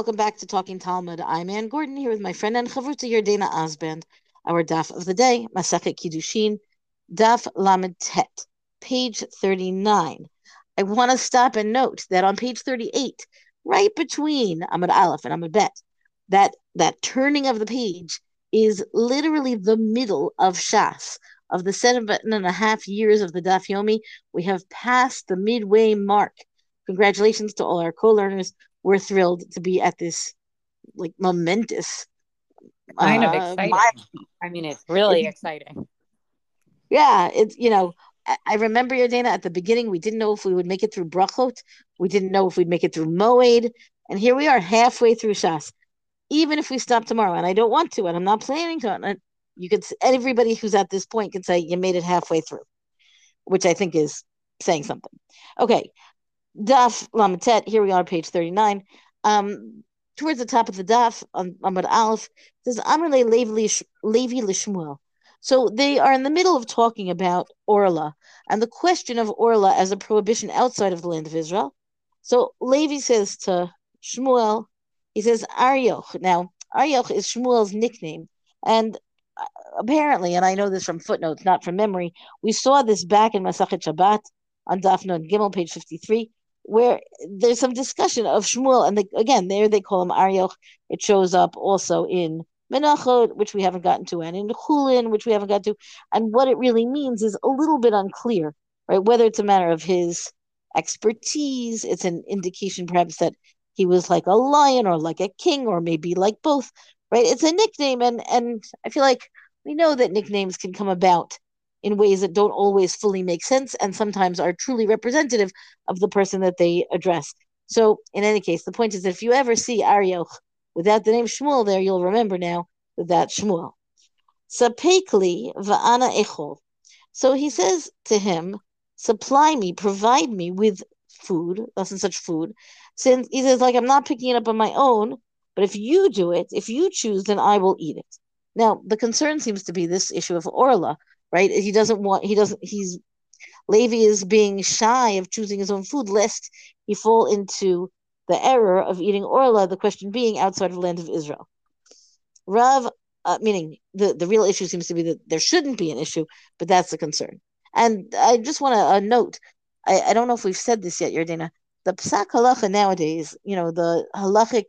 welcome back to Talking Talmud. I'm Ann Gordon here with my friend and chavruta Yardena Osband. Our daf of the day, Masachet Kiddushin, daf Lamed Tet, page 39. I want to stop and note that on page 38, right between Amud Aleph and Amud Bet, that that turning of the page is literally the middle of Shas. Of the seven and a half years of the Daf Yomi, we have passed the midway mark. Congratulations to all our co-learners. We're thrilled to be at this like momentous kind uh, of exciting. I mean, it's really exciting. Yeah, it's you know, I remember Yardena at the beginning. We didn't know if we would make it through brachot. We didn't know if we'd make it through moed, and here we are halfway through shas. Even if we stop tomorrow, and I don't want to, and I'm not planning to, and you could everybody who's at this point can say you made it halfway through, which I think is saying something. Okay, Daf Lamed Tet. Here we are, page thirty-nine. Um, towards the top of the daf on Amud Aleph says Amrle Levi Lishmuel. So they are in the middle of talking about Orla and the question of Orla as a prohibition outside of the land of Israel. So Levi says to Shmuel, he says Arioch. Now Arioch is Shmuel's nickname, and uh, apparently, and I know this from footnotes, not from memory, we saw this back in Masachet Shabbat on Daf Nun Gimel, page fifty-three where there's some discussion of Shmuel, and again, there they call him Arioch. It shows up also in Menachot, which we haven't gotten to, and in Chulin, which we haven't got to. And what it really means is a little bit unclear, right? Whether it's a matter of his expertise, it's an indication perhaps that he was like a lion or like a king or maybe like both, right? It's a nickname, and and I feel like we know that nicknames can come about in ways that don't always fully make sense and sometimes are truly representative of the person that they address. So, in any case, the point is that if you ever see Arioch without the name Shmuel there, you'll remember now that Shmuel. Sapekli va'ana echol. So he says to him, supply me, provide me with food, thus and such food. Since he says, like, I'm not picking it up on my own, but if you do it, if you choose, then I will eat it. Now, the concern seems to be this issue of Orla, right? He doesn't want, he doesn't, he's, Levi is being shy of choosing his own food lest he fall into the error of eating orla, the question being outside of the land of Israel. Rav, uh, meaning the, the real issue seems to be that there shouldn't be an issue, but that's the concern. And I just want to uh, note, I, I don't know if we've said this yet, Yardena, the psak halacha nowadays, you know, the halachic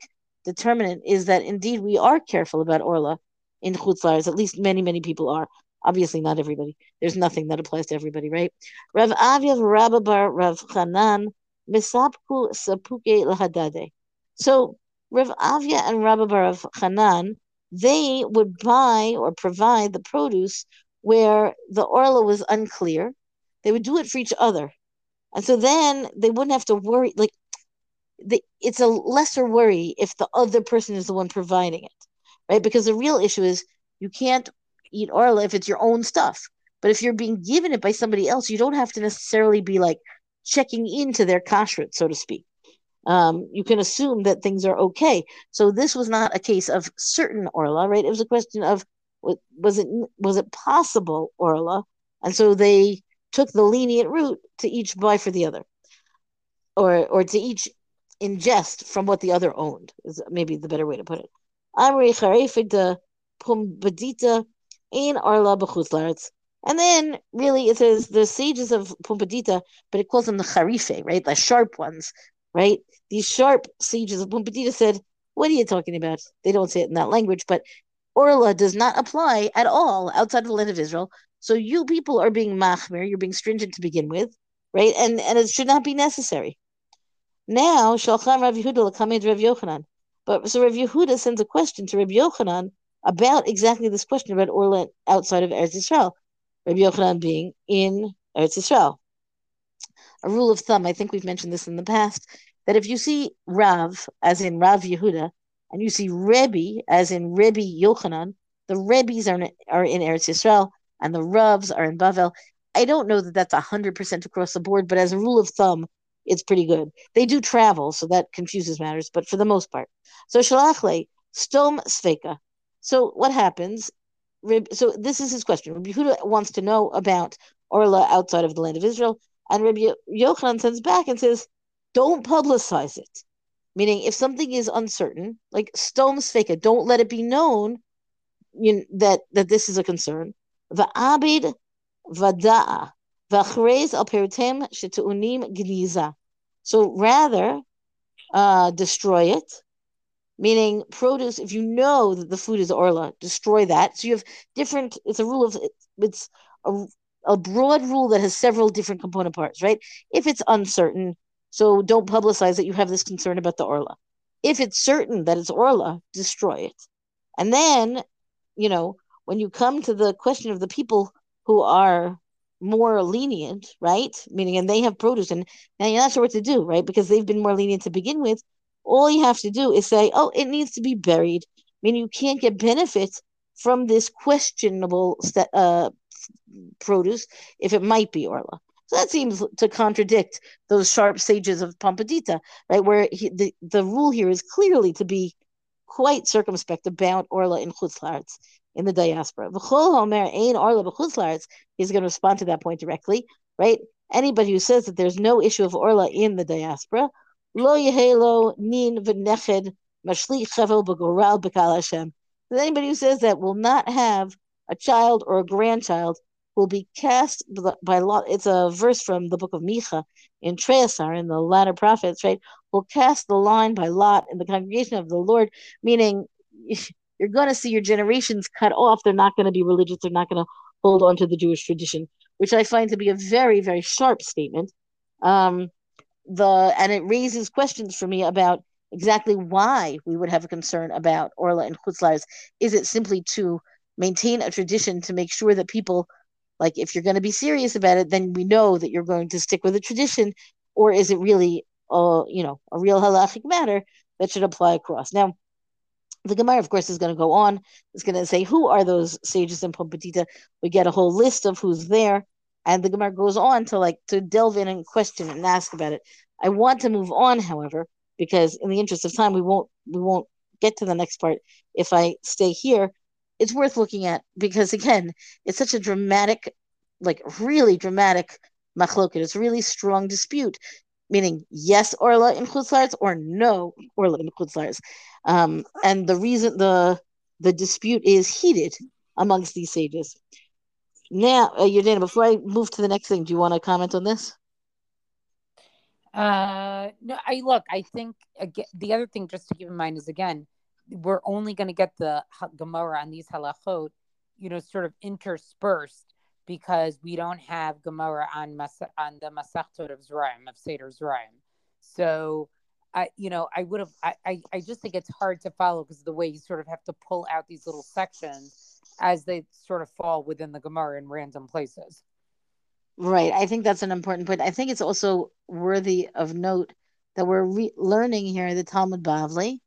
determinant is that indeed we are careful about orla in chutz la'aretz, at least many, many people are. Obviously, not everybody. There's nothing that applies to everybody, right? Rav Avia Rabba Bar Rav Chanan Misapku Sapuke Lahadade. So Rav Avia and Rabba Bar Rav Chanan, they would buy or provide the produce where the orla was unclear. They would do it for each other. And so then they wouldn't have to worry. Like, the, it's a lesser worry if the other person is the one providing it, right? Because the real issue is you can't eat orla if it's your own stuff. But if you're being given it by somebody else, you don't have to necessarily be like checking into their kashrut, so to speak. Um, you can assume that things are okay. So this was not a case of certain orla, right? It was a question of was it was it possible orla, and so they took the lenient route to each buy for the other, or or to each ingest from what the other owned is maybe the better way to put it. Amri de pumbedita in Orla B'chutzlaretz. And then really it says the sages of Pumbedita, but it calls them the Charife, right? The sharp ones, right? These sharp sages of Pumbedita said, What are you talking about? They don't say it in that language, but Orla does not apply at all outside of the land of Israel. So you people are being machmir, you're being stringent to begin with, right? And and it should not be necessary. Now, Shalchan Rav Yehuda Rav Yochanan. But so Rav Yehuda sends a question to Rav Yochanan about exactly this question about Orla outside of Eretz Yisrael, Rabbi Yochanan being in Eretz Yisrael. A rule of thumb, I think we've mentioned this in the past, that if you see Rav, as in Rav Yehuda, and you see Rebbe, as in Rebbe Yochanan, the Rebbes are in, are in Eretz Yisrael, and the Ravs are in Bavel. I don't know that that's 100% across the board, but as a rule of thumb, it's pretty good. They do travel, so that confuses matters, but for the most part. So Shalachle, Stom Sveka, so what happens? So this is his question. Rabbi Yehuda wants to know about Orla outside of the land of Israel, and Rabbi Yochanan sends back and says, "Don't publicize it. Meaning, if something is uncertain, like stom sfeka, don't let it be known you know, that that this is a concern. Va'abid vada'a v'achrez al peritem shetu'unim gniza. So rather, uh, destroy it. Meaning, produce. If you know that the food is orla, destroy that. So you have different. It's a rule of. It's a, a broad rule that has several different component parts, right? If it's uncertain, so don't publicize that you have this concern about the orla. If it's certain that it's orla, destroy it. And then, you know, when you come to the question of the people who are more lenient, right? Meaning, and they have produce, and now you're not sure what to do, right? Because they've been more lenient to begin with. All you have to do is say, oh, it needs to be buried. I mean, you can't get benefits from this questionable uh, produce if it might be orla. So that seems to contradict those sharp sages of Pumbedita, right? Where he, the, the rule here is clearly to be quite circumspect about orla in chutz la'aretz in the diaspora. V'chol homer ein orla b'chutz la'aretz. He's going to respond to that point directly, right? Anybody who says that there's no issue of orla in the diaspora, lo yehelo nin v'neched mashlich chevel b'goral b'kal Hashem. Anybody who says that will not have a child or a grandchild will be cast by lot. It's a verse from the book of Micha in Trei Asar in the latter prophets, right? Will cast the line by lot in the congregation of the Lord, meaning you're going to see your generations cut off. They're not going to be religious. They're not going to hold on to the Jewish tradition, which I find to be a very, very sharp statement. Um, the and it raises questions for me about exactly why we would have a concern about Orla and Chutz la'aretz. Is it simply to maintain a tradition to make sure that people like if you're going to be serious about it then we know that you're going to stick with a tradition or is it really a you know a real halachic matter that should apply across now the Gemara, of course, is going to go on. It's going to say who are those sages in Pumbedita. We get a whole list of who's there, and the Gemara goes on to like to delve in and question and ask about it. I want to move on, however, because in the interest of time, we won't we won't get to the next part if I stay here it's worth looking at because again, it's such a dramatic, like really dramatic machloket. It's a really strong dispute, meaning yes orla in chutz la'aretz or no orla in chutz la'aretz. Um, and the reason the the dispute is heated amongst these sages. Now, uh, Yardena, before I move to the next thing, do you want to comment on this? Uh, no, I look. I think again, the other thing just to keep in mind is again, we're only going to get the Gemara on these halachot, you know, sort of interspersed because we don't have Gemara on Mas- on the Masachtot of Zeraim of Seder Zeraim. So, I you know I would have I, I I just think it's hard to follow because the way you sort of have to pull out these little sections as they sort of fall within the Gemara in random places. Right. I think that's an important point. I think it's also worthy of note that we're re- learning here the Talmud Bavli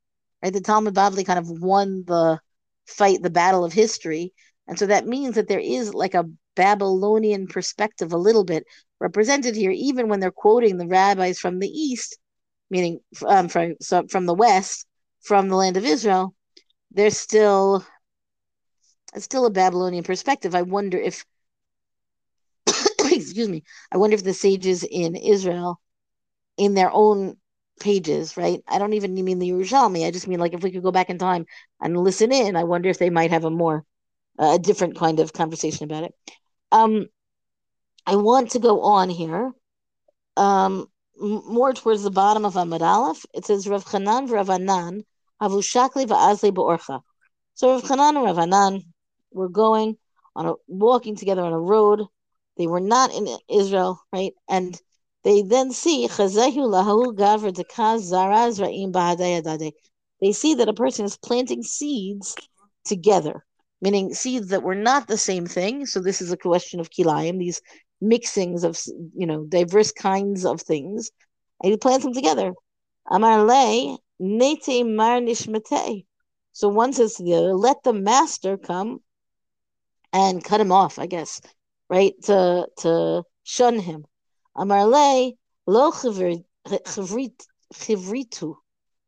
Right? The Talmud Bavli kind of won the fight, the battle of history. And so that means that there is like a Babylonian perspective a little bit represented here, even when they're quoting the rabbis from the east, meaning um, from, so from the west, from the land of Israel, they're still it's still a Babylonian perspective. I wonder if excuse me, I wonder if the sages in Israel, in their own pages, right? I don't even mean the Yerushalmi. I just mean like if we could go back in time and listen in, I wonder if they might have a more a different kind of conversation about it. Um, I want to go on here. Um, more towards the bottom of Amud Aleph, it says Rav Chanan Rav Anan Havu Shakli Va'azli Ba'orcha. So Rav Chanan and Rav Anan were going on a walking together on a road. They were not in Israel, right? And they then see They see that a person is planting seeds together, meaning seeds that were not the same thing. So this is a question of kilayim, these mixings of you know diverse kinds of things, and he plants them together. Amar le nete mar. So one says to the other, let the master come and cut him off, I guess, right? To to shun him. Amarle lo chivritu.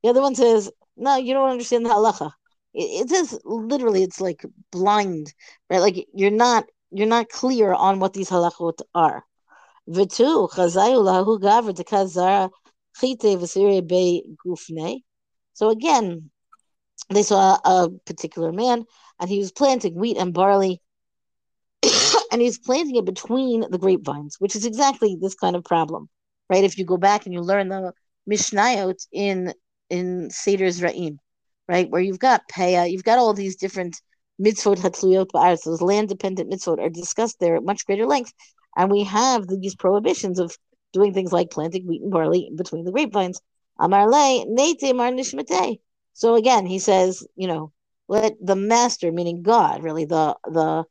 The other one says, no, you don't understand the halacha. It, it says literally, it's like blind, right? Like you're not you're not clear on what these halachot are. V'tu chazayu lahu dekazara chite v'sirei be gufne. So again, they saw a particular man, and he was planting wheat and barley, and he's planting it between the grapevines, which is exactly this kind of problem, right? If you go back and you learn the Mishnayot in in Seder's Zra'im, right, where you've got Peah, you've got all these different mitzvot hatluyot ba'aretz, those land dependent mitzvot are discussed there at much greater length, and we have these prohibitions of doing things like planting wheat and barley between the grapevines. Amar le nete mar nishmate. So again, he says, you know, let the master, meaning God, really the the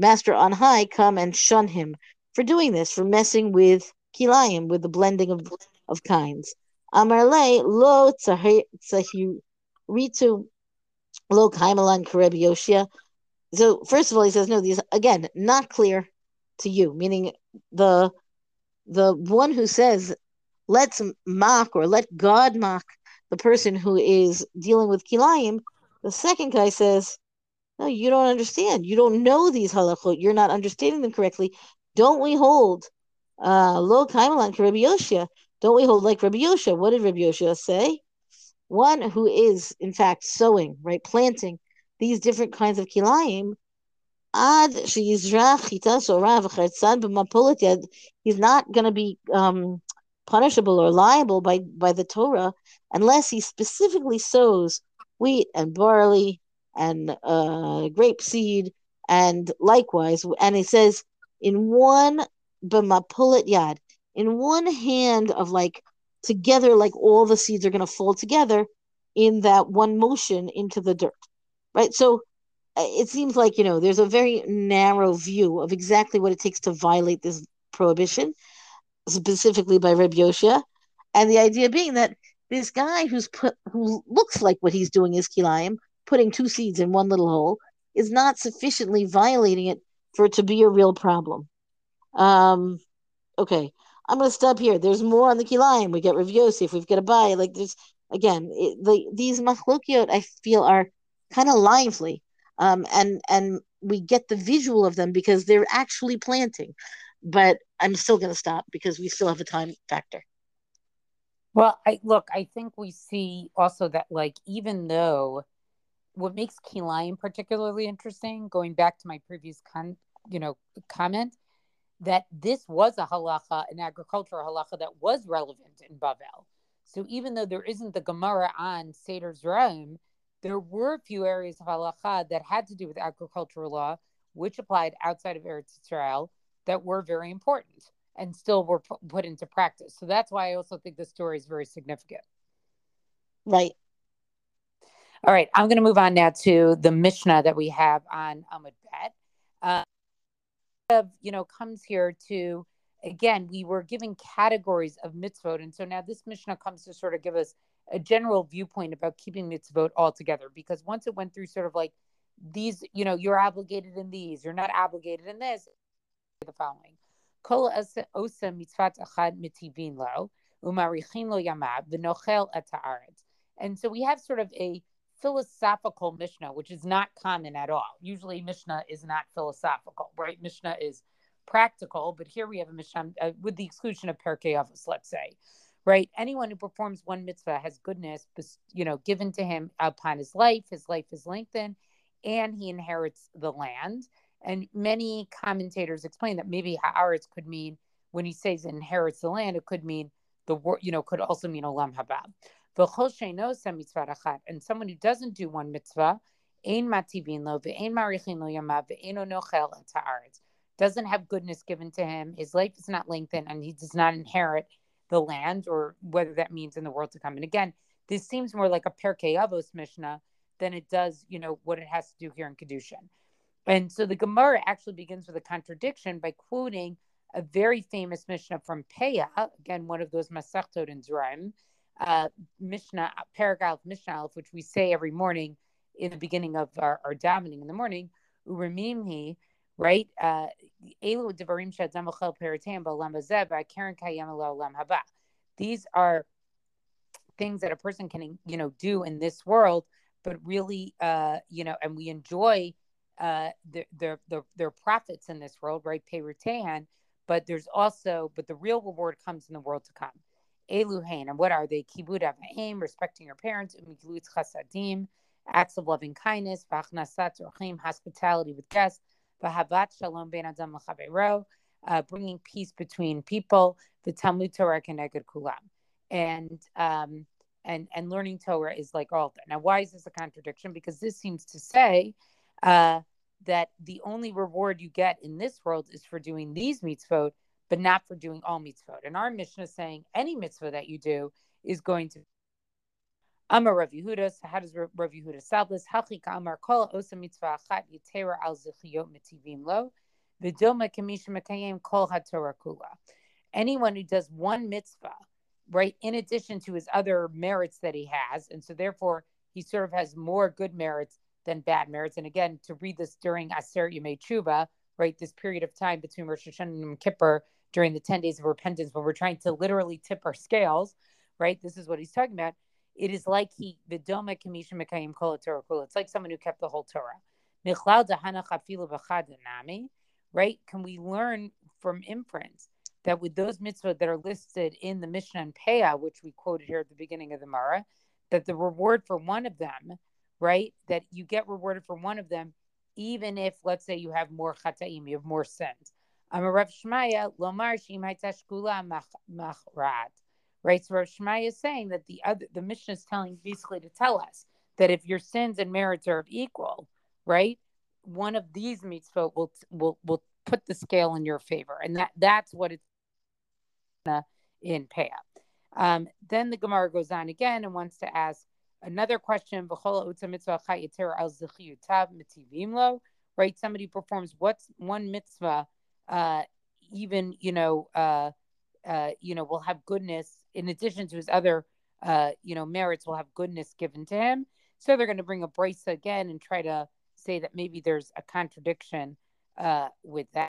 master on high, come and shun him for doing this, for messing with kilayim, with the blending of of kinds. Amar le lo tzahiritu lo kaimalan kareb yoshia. So first of all, he says, no, these again not clear to you, meaning the the one who says, let's mock or let God mock the person who is dealing with kilayim, the second guy says, No, you don't understand. You don't know these halachot. You're not understanding them correctly. Don't we hold uh, lo kaimalan Rabbi Yoshia? Don't we hold like Rabbi Yoshia? What did Rabbi Yoshia say? One who is, in fact, sowing, right, planting these different kinds of kilayim, ad he's not going to be um, punishable or liable by, by the Torah unless he specifically sows wheat and barley and uh, grape seed and likewise. And he says, in one b'mapulit yad, in one hand of like together, like all the seeds are going to fall together in that one motion into the dirt, right? So uh, it seems like you know there's a very narrow view of exactly what it takes to violate this prohibition specifically by Reb Yoshia, and the idea being that this guy who's put who looks like what he's doing is kilayim, putting two seeds in one little hole, is not sufficiently violating it for it to be a real problem. Um, okay, I'm going to stop here. There's more on the kilayim. We get Rav Yosef. We've got to buy. Like there's again, it, the these machlokiot I feel are kind of lively, um, and and we get the visual of them because they're actually planting but I'm still going to stop because we still have a time factor. Well, I look, I think we see also that like even though what makes Kilayim particularly interesting, going back to my previous con, you know, comment, that this was a halacha, an agricultural halacha that was relevant in Bavel. So even though there isn't the Gemara on Seder Zeraim, there were a few areas of halacha that had to do with agricultural law, which applied outside of Eretz Israel, that were very important and still were put into practice. So that's why I also think the story is very significant. Right. All right. I'm going to move on now to the Mishnah that we have on Amud Bet. Uh, you know, comes here to, again, we were given categories of mitzvot. And so now this Mishnah comes to sort of give us a general viewpoint about keeping mitzvot all together. Because once it went through sort of like these, you know, you're obligated in these, you're not obligated in this, the following. Kol osa mitzvat achad mitivin lo, umarichin lo yamav, v'nochel et And so we have sort of a philosophical Mishnah, which is not common at all. Usually Mishnah is not philosophical, right? Mishnah is practical, but here we have a Mishnah uh, with the exclusion of Pirkei Avos, let's say, right? Anyone who performs one mitzvah has goodness, you know, given to him upon his life. His life is lengthened, and he inherits the land. And many commentators explain that maybe haaretz could mean when he says inherits the land, it could mean the word, you know, could also mean olam haba. And someone who doesn't do one mitzvah, doesn't have goodness given to him. His life is not lengthened, and he does not inherit the land, or whether that means in the world to come. And again, this seems more like a Pirkei Avos Mishnah than it does, you know, what it has to do here in Kiddushin. And so the Gemara actually begins with a contradiction by quoting a very famous Mishnah from Peah, again, one of those Masechtot in Zeraim, uh, Mishnah, paragraph Mishnah, which we say every morning in the beginning of our, our davening in the morning, right? Uh, These are things that a person can, you know, do in this world, but really, uh, you know, and we enjoy uh, their, their, their, their profits in this world, right? But there's also, but the real reward comes in the world to come. Eluhain, and what are they? Kibud avayim, respecting your parents, umiglut chasadim, acts of loving kindness, v'achnasat orchim, hospitality with guests, v'havat shalom ben adam l'chavero, uh, bringing peace between people, the Talmud Torah keneged kulam, and um, and and learning Torah is like all that. Now, why is this a contradiction? Because this seems to say uh, that the only reward you get in this world is for doing these mitzvot, but not for doing all mitzvot. And our mission is saying any mitzvah that you do is going to. Amar Rav Yehuda. So how does Rav Yehuda solve this? Hachik Amar Kol Osa Mitzvah Achat Yitera Al Zichiyot Mitivim Lo Vidoma Kamisha Mekayim Kol HaTorah Kula. Anyone who does one mitzvah right? In addition to his other merits that he has. And so therefore he sort of has more good merits than bad merits. And again, to read this during Aser Yemei Tshuva, right? This period of time between Rosh Hashanah and Kippur during the 10 days of repentance, when we're trying to literally tip our scales, right? This is what he's talking about. It is like he vidoma kamisha mekayim kol Torah. It's like someone who kept the whole Torah. Right? Can we learn from inference that with those mitzvot that are listed in the Mishnah and Peah, which we quoted here at the beginning of the Mara, that the reward for one of them, right, that you get rewarded for one of them, even if, let's say, you have more chataim, you have more sins. I'm a Rav Shmaya, lomar machrat. Right, so Rav Shmaya is saying that the other, the Mishnah is telling basically to tell us that if your sins and merits are equal, right, one of these mitzvot will will will put the scale in your favor, and that that's what it's in Peah. Um, then the Gemara goes on again and wants to ask another question. Right, somebody performs what's one mitzvah, uh, even you know, uh, uh, you know, will have goodness in addition to his other, uh, you know, merits. Will have goodness given to him. So they're going to bring a brisa again and try to say that maybe there's a contradiction uh, with that.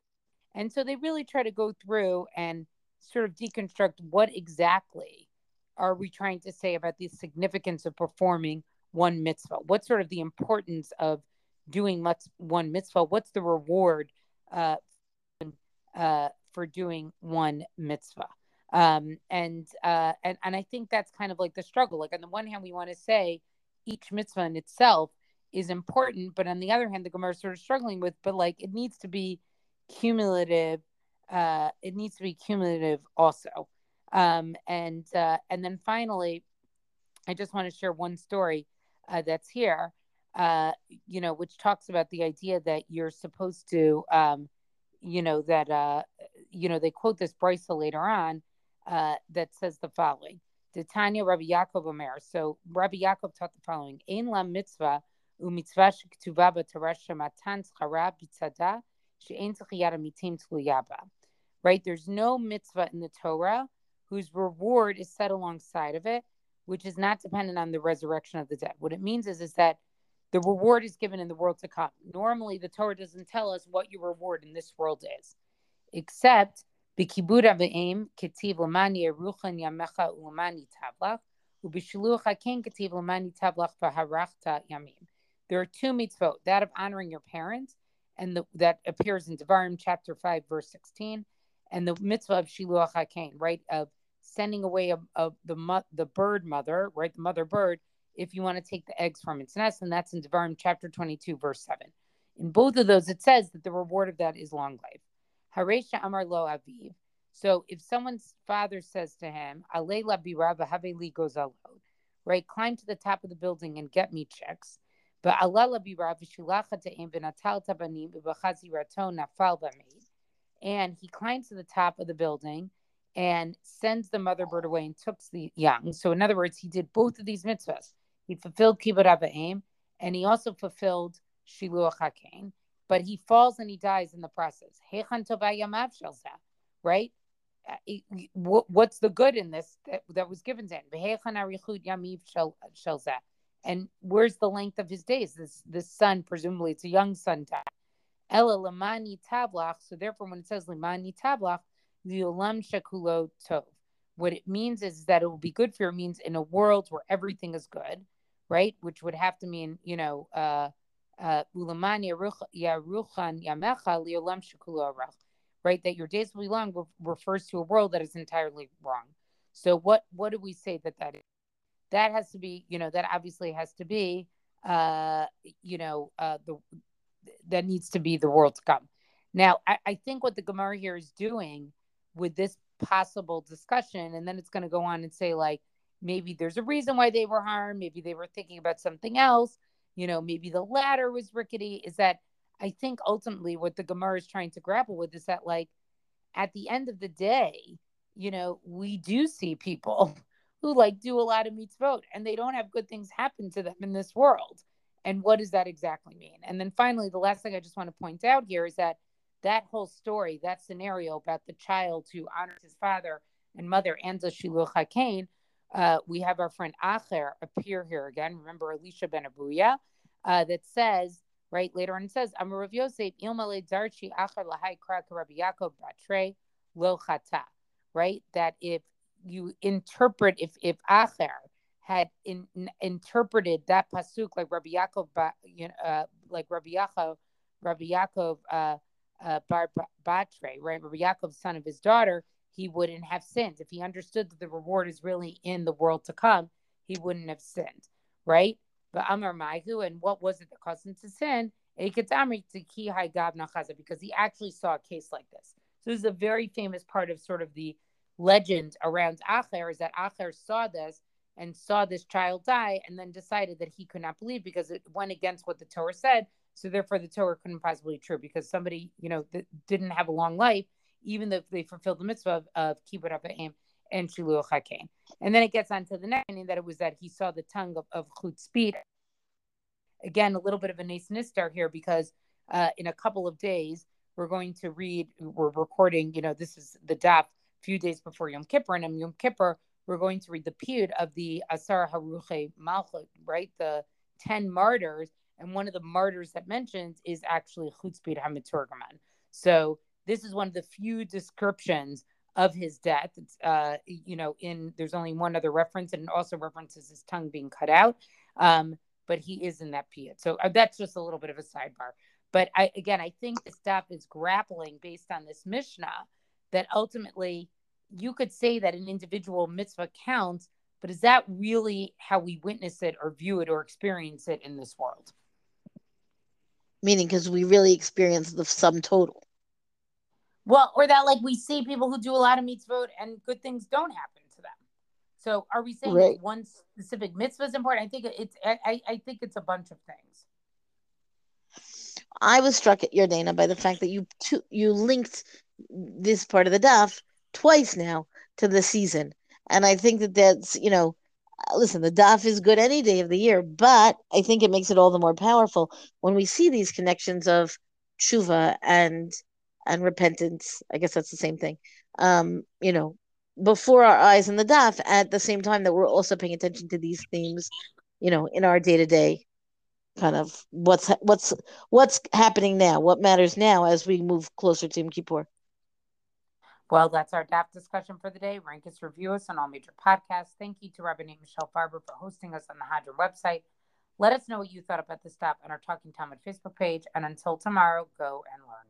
And so they really try to go through and sort of deconstruct what exactly are we trying to say about the significance of performing one mitzvah? What's sort of the importance of doing one mitzvah? What's the reward uh, uh, for doing one mitzvah? Um, and uh, and and I think that's kind of like the struggle. Like on the one hand, we want to say each mitzvah in itself is important, but on the other hand, the Gemara is sort of struggling with, but like it needs to be cumulative uh, it needs to be cumulative also. Um, and uh, and then finally, I just want to share one story uh, that's here, uh, you know, which talks about the idea that you're supposed to, um, you know, that uh, you know they quote this brisa later on uh, that says the following: Tanya Rabbi Yaakov Omer. So Rabbi Yaakov taught the following: Ein la mitzvah umitzvah shektuva b'torah matan tzchara bitzada she'ein tzchiyara mitim tluyaba right? There's no mitzvah in the Torah whose reward is set alongside of it, which is not dependent on the resurrection of the dead. What it means is, is that the reward is given in the world to come. Normally, the Torah doesn't tell us what your reward in this world is, except haken. There are two mitzvot: that of honoring your parents, and the, that appears in Devarim chapter five, verse sixteen, and the mitzvah of shiluach hakein, right, of sending away of, the the bird mother, right, the mother bird, if you want to take the eggs from its nest, and that's in Devarim chapter 22, verse 7. In both of those, it says that the reward of that is long life. Haresha Amar Lo Aviv. So if someone's father says to him, Alela Haveli right, climb to the top of the building and get me chicks. But Alela Birava Shulacha Ta'im Benatal Tabanim Ubachazi Raton Nafal and he climbs to the top of the building and sends the mother bird away and took the young. So, in other words, he did both of these mitzvahs. He fulfilled kibbut aim, and he also fulfilled shiluach hakein. But he falls and he dies in the process. Right? Uh, what's the good in this that, that was given to him? And where's the length of his days? This this son, presumably it's a young son, died. Ella lamani tablach. So therefore, when it says lamani tablach, the olam shakulo tov. What it means is that it will be good for you. It means in a world where everything is good, right? Which would have to mean, you know, uh, uh, right? That your days will be long refers to a world that is entirely wrong. So what what do we say that that is? That has to be, you know, that obviously has to be, uh, you know, uh, the that needs to be the world to come. Now, I, I think what the Gemara here is doing with this possible discussion, and then it's going to go on and say like maybe there's a reason why they were harmed, maybe they were thinking about something else, you know, maybe the ladder was rickety. Is that I think ultimately what the Gemara is trying to grapple with is that like at the end of the day, you know, we do see people who like do a lot of mitzvot and they don't have good things happen to them in this world. And what does that exactly mean? And then finally, the last thing I just want to point out here is that that whole story, that scenario about the child who honors his father and mother and the Shiluch HaKain, uh, we have our friend Acher appear here again. Remember Elisha ben Abuya, uh, that says, right later on, it says, Amar Rav Yosef, Ilmale Darchi Acher Lahai Krak Rabbi Yaakov Batre Lo Chata, right? That if you interpret, if if Acher had in, in, interpreted that pasuk like Rabbi Yaakov, uh, like Rabbi Yaakov, Rabbi Yaakov uh, Bar Batre, right? Rabbi Yaakov, son of his daughter, he wouldn't have sinned. If he understood that the reward is really in the world to come, he wouldn't have sinned, right? But Amar Maihu, and what was it that caused him to sin? Because he actually saw a case like this. So this is a very famous part of sort of the legend around Acher is that Acher saw this and saw this child die and then decided that he could not believe because it went against what the Torah said. So therefore the Torah couldn't possibly be true because somebody, you know, that didn't have a long life, even though they fulfilled the mitzvah of, of kibbut aim and shiluch hakein. And then it gets on to the next meaning that it was that he saw the tongue of, of. Again, a little bit of a nasnistar here because uh, in a couple of days, we're going to read, we're recording, you know, this is the daf a few days before Yom Kippur. And on Yom Kippur, we're going to read the piyut of the Asar Harugei Malchut, right? The 10 martyrs. And one of the martyrs that mentions is actually Chutzpit HaMeturgaman. So this is one of the few descriptions of his death. It's, uh, you know, in there's only one other reference, and it also references his tongue being cut out. Um, but he is in that piyut. So uh, that's just a little bit of a sidebar. But I, again, I think the stuff is grappling based on this Mishnah that ultimately you could say that an individual mitzvah counts, but is that really how we witness it or view it or experience it in this world? Meaning, because we really experience the sum total. Well, or that like we see people who do a lot of mitzvot and good things don't happen to them. So, are we saying right. that one specific mitzvah is important? I think it's I, I think it's a bunch of things. I was struck at Yardena by the fact that you to, you linked this part of the daf twice now to the season, and I think that that's you know, listen, the daf is good any day of the year, but I think it makes it all the more powerful when we see these connections of tshuva and and repentance. I guess that's the same thing. Um, you know, before our eyes in the daf, at the same time that we're also paying attention to these themes, you know, in our day to day kind of what's what's what's happening now, what matters now as we move closer to Yom Kippur. Well, that's our DAF discussion for the day. Rank us, review us on all major podcasts. Thank you to Rabbi Michelle Farber for hosting us on the Hadran website. Let us know what you thought about this stuff on our Talking Talmud Facebook page. And until tomorrow, go and learn.